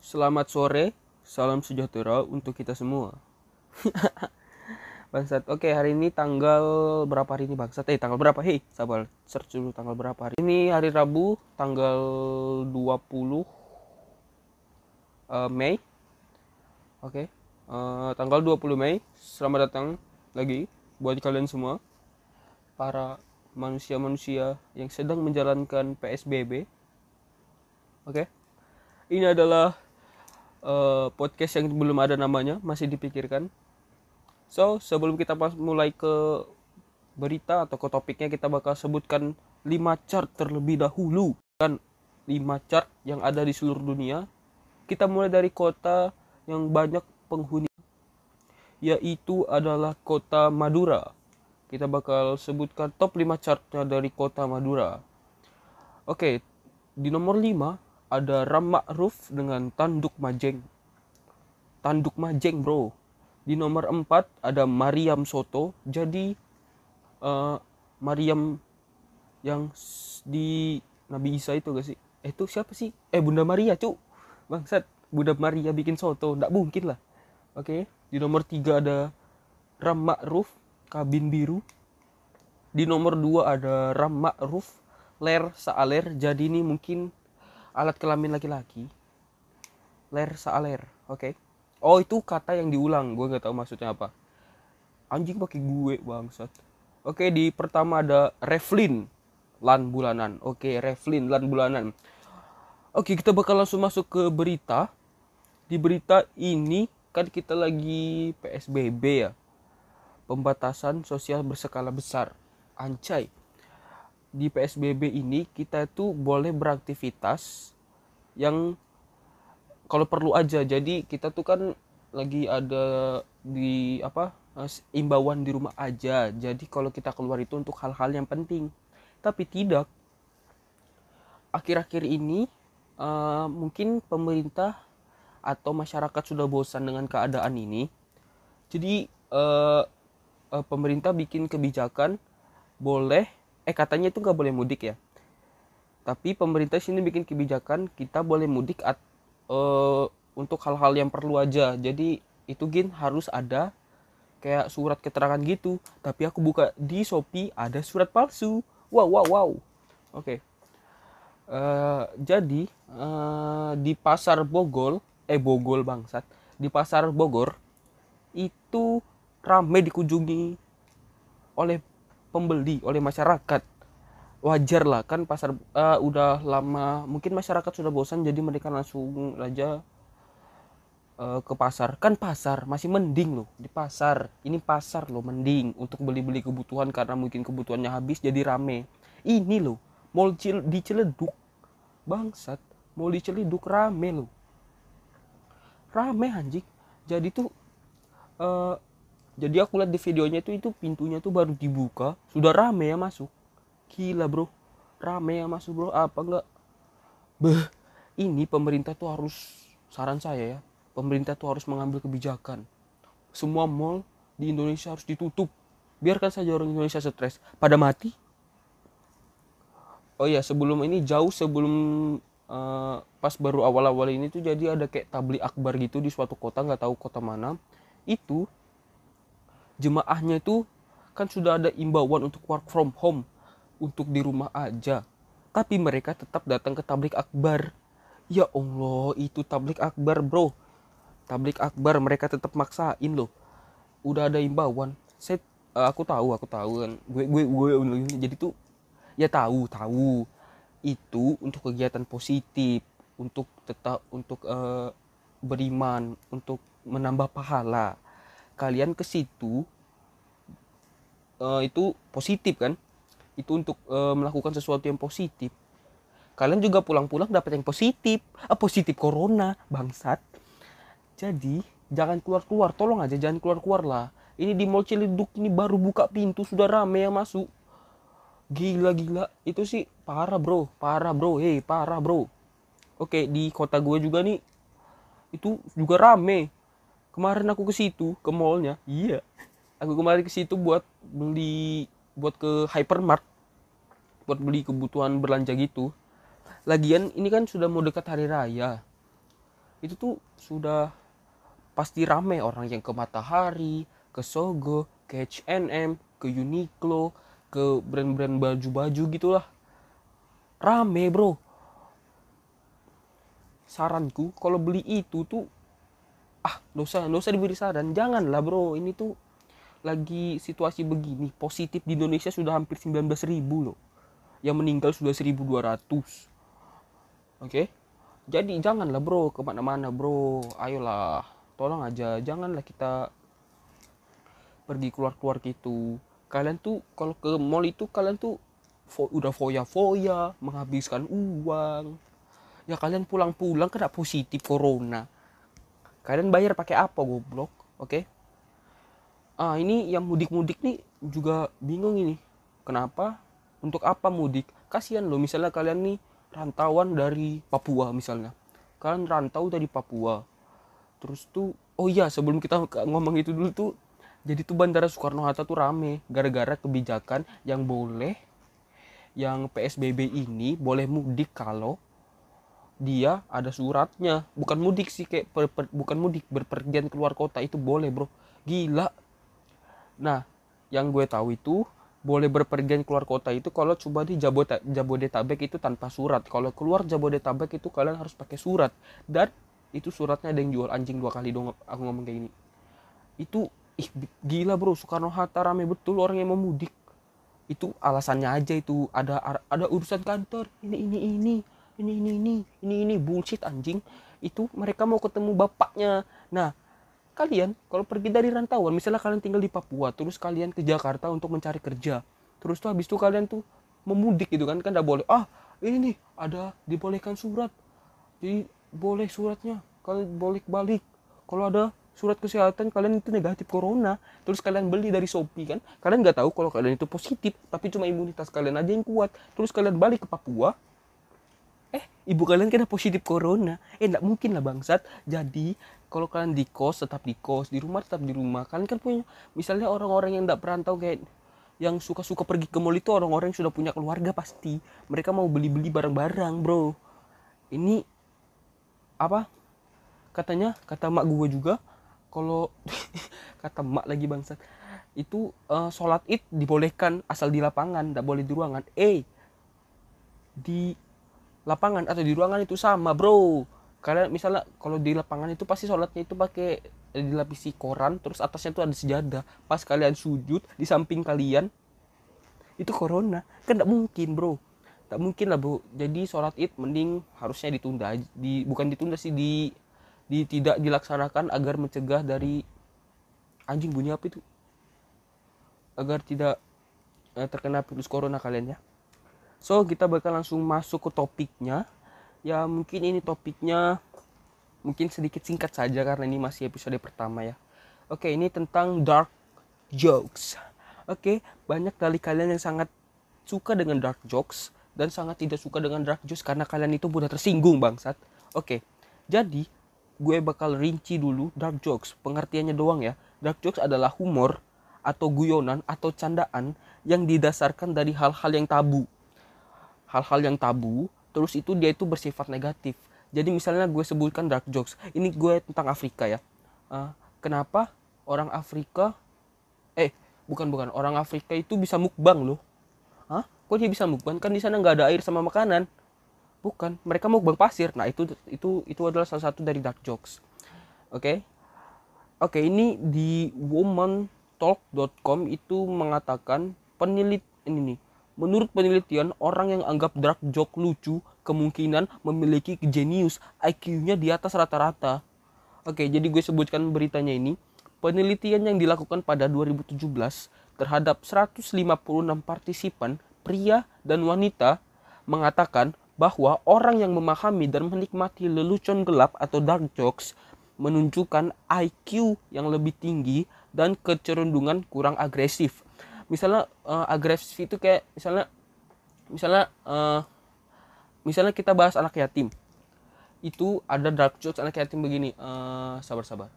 Selamat sore, salam sejahtera untuk kita semua. Bangsat. Oke, hari ini tanggal berapa hari ini Bangsat? Eh, tanggal berapa? Hei, sabar. Search dulu tanggal berapa hari. Ini hari Rabu, tanggal 20 eh, Mei. Oke. eh, tanggal 20 Mei. Selamat datang lagi buat kalian semua. Para manusia-manusia yang sedang menjalankan PSBB. Oke. Ini adalah eh, podcast yang belum ada namanya, masih dipikirkan. So, sebelum kita pas mulai ke berita atau ke topiknya kita bakal sebutkan 5 chart terlebih dahulu kan 5 chart yang ada di seluruh dunia. Kita mulai dari kota yang banyak penghuni yaitu adalah kota Madura. Kita bakal sebutkan top 5 chartnya dari kota Madura. Oke, di nomor 5 ada Ram Ma'ruf dengan Tanduk Majeng. Tanduk Majeng, bro. Di nomor 4 ada Mariam Soto. Jadi eh, Mariam yang di Nabi Isa itu gak sih? Eh itu siapa sih? Eh Bunda Maria, cuk. Bangsat, Bunda Maria bikin soto, nggak mungkin lah. Oke, di nomor 3 ada Ram Ma'ruf Kabin Biru. Di nomor 2 ada Ram Ma'ruf Ler Saaler. Jadi ini mungkin alat kelamin laki-laki. Ler Saaler, oke. Oh itu kata yang diulang, gue nggak tahu maksudnya apa. Anjing pakai gue bangsat. Oke di pertama ada Revlin Lan Bulanan. Oke Revlin Lan Bulanan. Oke kita bakal langsung masuk ke berita. Di berita ini kan kita lagi PSBB ya. Pembatasan sosial berskala besar. Ancai. Di PSBB ini kita tuh boleh beraktivitas yang kalau perlu aja. Jadi kita tuh kan lagi ada di apa eh, imbauan di rumah aja. Jadi kalau kita keluar itu untuk hal-hal yang penting. Tapi tidak akhir-akhir ini eh, mungkin pemerintah atau masyarakat sudah bosan dengan keadaan ini. Jadi eh, eh, pemerintah bikin kebijakan boleh eh katanya itu nggak boleh mudik ya. Tapi pemerintah sini bikin kebijakan kita boleh mudik at, eh, untuk hal-hal yang perlu aja. Jadi itu gin harus ada kayak surat keterangan gitu. Tapi aku buka di shopee ada surat palsu. Wow wow wow. Oke. Eh, jadi eh, di pasar Bogor eh Bogor bangsat. Di pasar Bogor itu ramai dikunjungi oleh pembeli oleh masyarakat. Wajar lah kan pasar eh, udah lama mungkin masyarakat sudah bosan jadi mereka langsung aja eh, ke pasar. Kan pasar masih mending loh di pasar. Ini pasar loh mending untuk beli-beli kebutuhan karena mungkin kebutuhannya habis jadi rame. Ini loh mall cil diceleduk bangsat mall diceleduk rame loh. Rame anjing. Jadi tuh eh, jadi aku lihat di videonya itu itu pintunya tuh baru dibuka sudah rame ya masuk. Gila bro. Rame ya masuk bro. Apa enggak? Beh ini pemerintah tuh harus saran saya ya pemerintah tuh harus mengambil kebijakan. Semua mall di Indonesia harus ditutup. Biarkan saja orang Indonesia stres. Pada mati? Oh ya sebelum ini jauh sebelum eh, pas baru awal-awal ini tuh jadi ada kayak tabli akbar gitu di suatu kota nggak tahu kota mana. Itu jemaahnya itu kan sudah ada imbauan untuk work from home untuk di rumah aja. Tapi mereka tetap datang ke tablik akbar. Ya Allah itu tablik akbar bro. Tablik akbar mereka tetap maksain loh. Udah ada imbauan. Saya eh, aku tahu aku tahu kan. Gue gue gue jadi tuh ya tahu tahu. Itu untuk kegiatan positif untuk tetap untuk eh, beriman untuk menambah pahala kalian ke situ eh, itu positif kan? Itu untuk eh, melakukan sesuatu yang positif. Kalian juga pulang-pulang dapat yang positif. Ah, positif corona bangsat. Jadi jangan keluar-keluar. Tolong aja jangan keluar-keluar lah. Ini di mall Ciledug ini baru buka pintu sudah rame yang masuk. Gila gila itu sih parah bro. Parah bro. Hei parah bro. Oke di kota gue juga nih itu juga rame kemarin aku ke situ ke mallnya. Iya. Aku kemarin ke situ buat beli buat ke hypermart. Buat beli kebutuhan belanja gitu. Lagian ini kan sudah mau dekat hari raya. Itu tuh sudah pasti rame orang yang ke Matahari ke Sogo ke H&M ke Uniqlo ke brand-brand baju-baju gitulah. Rame bro. Saranku kalau beli itu tuh ah dosa dosa diberi saran. Janganlah bro. Ini tuh lagi situasi begini. Positif di Indonesia sudah hampir 19 ribu loh. Yang meninggal sudah 1200 oke? Okay? jadi janganlah bro ke mana-mana bro. Ayolah tolong aja. Janganlah kita pergi keluar-keluar gitu. Kalian tuh kalau ke mall itu kalian tuh fo udah foya-foya menghabiskan uang. Ya kalian pulang-pulang kena positif corona kalian bayar pakai apa goblok? Oke? Okay? ah ini yang mudik-mudik nih juga bingung ini. Kenapa? Untuk apa mudik? Kasihan loh misalnya kalian nih rantauan dari Papua misalnya. Kalian rantau dari Papua. Terus tuh oh iya sebelum kita ngomong itu dulu tuh jadi tuh bandara Soekarno Hatta tuh rame gara-gara kebijakan yang boleh yang PSBB ini boleh mudik kalau dia ada suratnya. Bukan mudik sih kayak per, per, bukan mudik berpergian keluar kota. Itu boleh bro. Gila. Nah, yang gue tahu itu boleh berpergian keluar kota itu kalau coba di Jabodetabek itu tanpa surat. Kalau keluar Jabodetabek itu kalian harus pakai surat. Dan itu suratnya ada yang jual anjing dua kali dong aku ngomong kayak gini. Itu ih gila bro. Soekarno Hatta rame betul orang yang mau mudik. Itu alasannya aja itu. Ada ada urusan kantor. Ini ini ini ini ini ini ini ini bullshit anjing. Itu mereka mau ketemu bapaknya. Nah, kalian kalau pergi dari rantauan misalnya kalian tinggal di Papua terus kalian ke Jakarta untuk mencari kerja terus tuh habis itu kalian tuh memudik gitu kan kan tidak boleh. Ah ini nih ada dibolehkan surat. Jadi boleh suratnya. Kalian boleh balik. Kalau ada surat kesehatan kalian itu negatif corona. Terus kalian beli dari Shopee kan. Kalian nggak tahu kalau kalian itu positif tapi cuma imunitas kalian aja yang kuat. Terus kalian balik ke Papua ibu kalian kena positif corona. Eh nggak mungkin lah bangsat. Jadi kalau kalian di kos tetap di kos di rumah tetap di rumah. Kalian kan punya misalnya orang-orang yang tidak perantau kayak yang suka-suka pergi ke mall itu orang-orang yang sudah punya keluarga pasti. Mereka mau beli-beli barang-barang bro. Ini apa? Katanya kata mak gue juga kalau kata mak lagi bangsat itu uh, sholat id dibolehkan asal di lapangan tidak boleh di ruangan. Eh di lapangan atau di ruangan itu sama bro. Kalian misalnya kalau di lapangan itu pasti sholatnya itu pakai eh, dilapisi koran terus atasnya tuh ada sejadah. Pas kalian sujud di samping kalian itu corona. Kan tidak mungkin bro. Tak mungkin lah bro. Jadi sholat id mending harusnya ditunda di bukan ditunda sih di di tidak dilaksanakan agar mencegah dari anjing bunyi apa itu? Agar tidak eh, terkena virus corona kalian ya so kita bakal langsung masuk ke topiknya. Ya mungkin ini topiknya mungkin sedikit singkat saja karena ini masih episode pertama ya. Oke ini tentang dark jokes. Oke banyak dari kalian yang sangat suka dengan dark jokes dan sangat tidak suka dengan dark jokes karena kalian itu mudah tersinggung bangsat. Oke jadi gue bakal rinci dulu dark jokes. Pengertiannya doang ya. Dark jokes adalah humor atau guyonan atau candaan yang didasarkan dari hal-hal yang tabu hal-hal yang tabu terus itu dia itu bersifat negatif. Jadi misalnya gue sebutkan dark jokes ini gue tentang Afrika ya. Uh, kenapa orang Afrika eh bukan bukan orang Afrika itu bisa mukbang loh. Hah? kok dia bisa mukbang? Kan di sana nggak ada air sama makanan. Bukan mereka mukbang pasir. Nah itu itu itu adalah salah satu dari dark jokes. Oke? Okay? oke okay, ini di womantalk.com itu mengatakan penilit ini nih Menurut penelitian, orang yang anggap dark joke lucu kemungkinan memiliki genius IQ-nya di atas rata-rata. Oke, jadi gue sebutkan beritanya ini. Penelitian yang dilakukan pada 2017 terhadap 156 partisipan, pria dan wanita, mengatakan bahwa orang yang memahami dan menikmati lelucon gelap atau dark jokes menunjukkan IQ yang lebih tinggi dan kecerundungan kurang agresif misalnya uh, agresif itu kayak misalnya misalnya uh, misalnya kita bahas anak yatim. Itu ada dark jokes anak yatim begini uh, sabar sabar.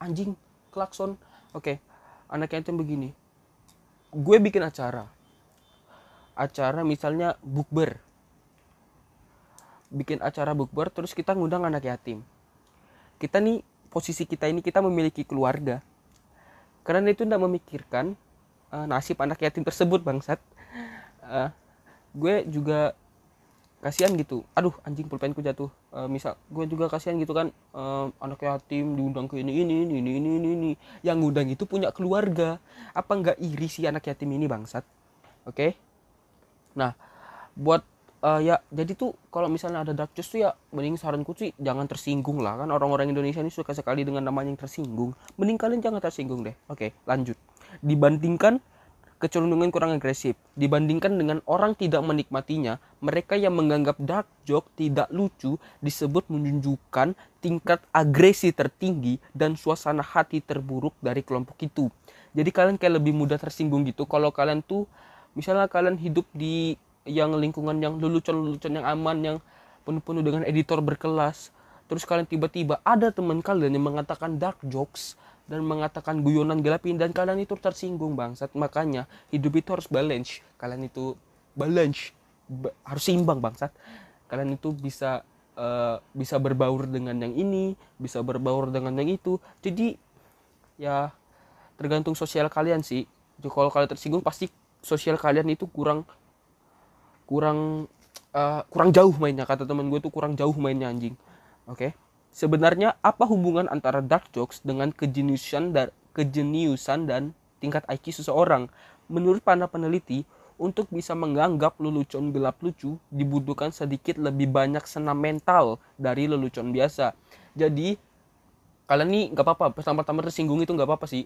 Anjing klakson. Oke okay. anak yatim begini. Gue bikin acara. Acara misalnya bukber. Bikin acara bukber terus kita ngundang anak yatim. Kita nih posisi kita ini kita memiliki keluarga. Karena itu tidak memikirkan uh, nasib anak yatim tersebut bangsat. Uh, gue juga kasihan gitu. Aduh anjing pulpenku jatuh. Uh, misal gue juga kasihan gitu kan. Uh, anak yatim diundang ke ini ini ini ini ini ini, yang ngundang itu punya keluarga. Apa nggak iri sih anak yatim ini bangsat? Oke? Okay? nah buat uh, ya jadi tuh kalau misalnya ada dark juice tuh ya mending saranku sih jangan tersinggung lah. Kan orang-orang Indonesia ini suka sekali dengan namanya yang tersinggung. Mending kalian jangan tersinggung deh. Oke lanjut. Dibandingkan kecenderungan kurang agresif. Dibandingkan dengan orang tidak menikmatinya mereka yang menganggap dark joke tidak lucu disebut menunjukkan tingkat agresi tertinggi dan suasana hati terburuk dari kelompok itu. Jadi kalian kayak lebih mudah tersinggung gitu. Kalau kalian tuh misalnya kalian hidup di yang lingkungan yang lelucon-lelucon yang aman yang penuh-penuh dengan editor berkelas. Terus kalian tiba-tiba ada teman kalian yang mengatakan dark jokes dan mengatakan guyonan gelapin dan kalian itu tersinggung bangsat. Makanya hidup itu harus balance. Kalian itu balance. Ba harus seimbang bangsat. Kalian itu bisa uh, bisa berbaur dengan yang ini bisa berbaur dengan yang itu. Jadi ya tergantung sosial kalian sih. Jadi kalau kalian tersinggung pasti sosial kalian itu kurang kurang uh, kurang jauh mainnya. Kata temen gue tuh kurang jauh mainnya anjing. Oke? Okay? sebenarnya apa hubungan antara dark jokes dengan kejeniusan dan kejeniusan dan tingkat IQ seseorang? Menurut para peneliti untuk bisa menganggap lelucon gelap lucu dibutuhkan sedikit lebih banyak senam mental dari lelucon biasa. Jadi kalian nih nggak apa-apa pertama-tama tersinggung itu nggak apa-apa sih.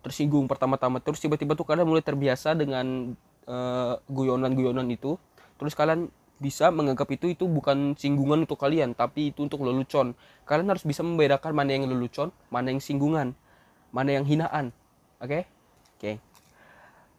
Tersinggung pertama-tama terus tiba-tiba tuh kalian mulai terbiasa dengan uh, guyonan-guyonan itu terus kalian bisa menganggap itu itu bukan singgungan untuk kalian tapi itu untuk lelucon kalian harus bisa membedakan mana yang lelucon mana yang singgungan mana yang hinaan oke okay? oke okay.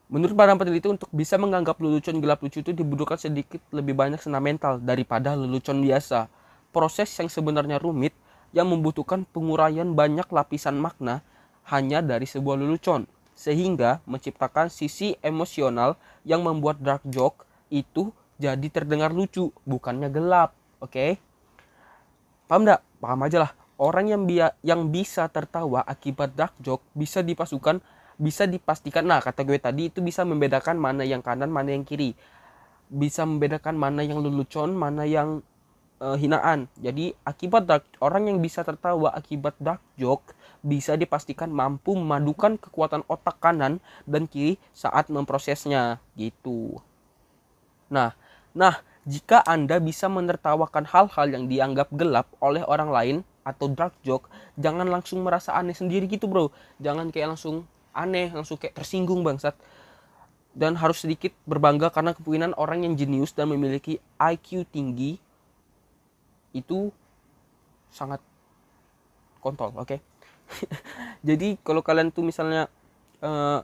menurut para peneliti untuk bisa menganggap lelucon gelap lucu itu dibutuhkan sedikit lebih banyak senam mental daripada lelucon biasa proses yang sebenarnya rumit yang membutuhkan penguraian banyak lapisan makna hanya dari sebuah lelucon sehingga menciptakan sisi emosional yang membuat dark joke itu jadi terdengar lucu bukannya gelap oke? Okay? paham enggak paham aja lah. Orang yang bi yang bisa tertawa akibat dark joke bisa dipasukan bisa dipastikan. Nah kata gue tadi itu bisa membedakan mana yang kanan mana yang kiri. Bisa membedakan mana yang lelucon mana yang uh, hinaan. Jadi akibat dark orang yang bisa tertawa akibat dark joke bisa dipastikan mampu memadukan kekuatan otak kanan dan kiri saat memprosesnya. Gitu. Nah Nah, jika Anda bisa menertawakan hal-hal yang dianggap gelap oleh orang lain atau dark joke, jangan langsung merasa aneh sendiri gitu, Bro. Jangan kayak langsung aneh, langsung kayak tersinggung bangsat. Dan harus sedikit berbangga karena kepemimpinan orang yang jenius dan memiliki IQ tinggi itu sangat kontol, oke? Okay? Jadi kalau kalian tuh misalnya uh,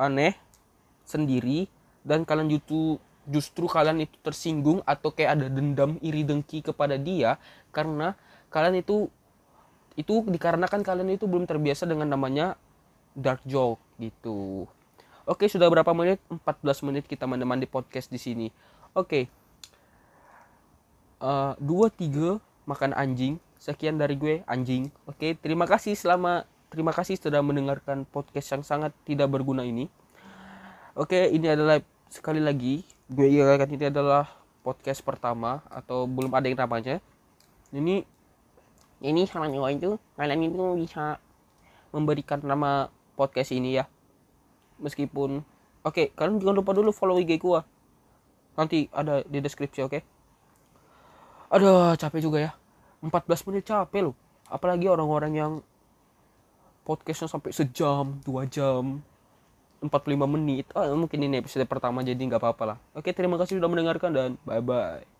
aneh sendiri dan kalian YouTube justru kalian itu tersinggung atau kayak ada dendam iri dengki kepada dia karena kalian itu itu dikarenakan kalian itu belum terbiasa dengan namanya dark joke gitu. Oke, sudah berapa menit? 14 menit kita menemani podcast di sini. Oke. Uh, dua tiga makan anjing. Sekian dari gue anjing. Oke, terima kasih selama terima kasih sudah mendengarkan podcast yang sangat tidak berguna ini. Oke, ini adalah sekali lagi gue ingatkan ini adalah podcast pertama atau belum ada yang namanya. Ini ini sama nyawa itu kalian itu bisa memberikan nama podcast ini ya. Meskipun oke okay, kalian jangan lupa dulu follow IG gua. Nanti ada di deskripsi oke? Okay? aduh capek juga ya. 14 menit capek loh. Apalagi orang-orang yang podcastnya sampai sejam dua jam 45 menit. Oh, mungkin ini episode pertama jadi nggak apa-apa lah. Oke, terima kasih sudah mendengarkan dan bye-bye.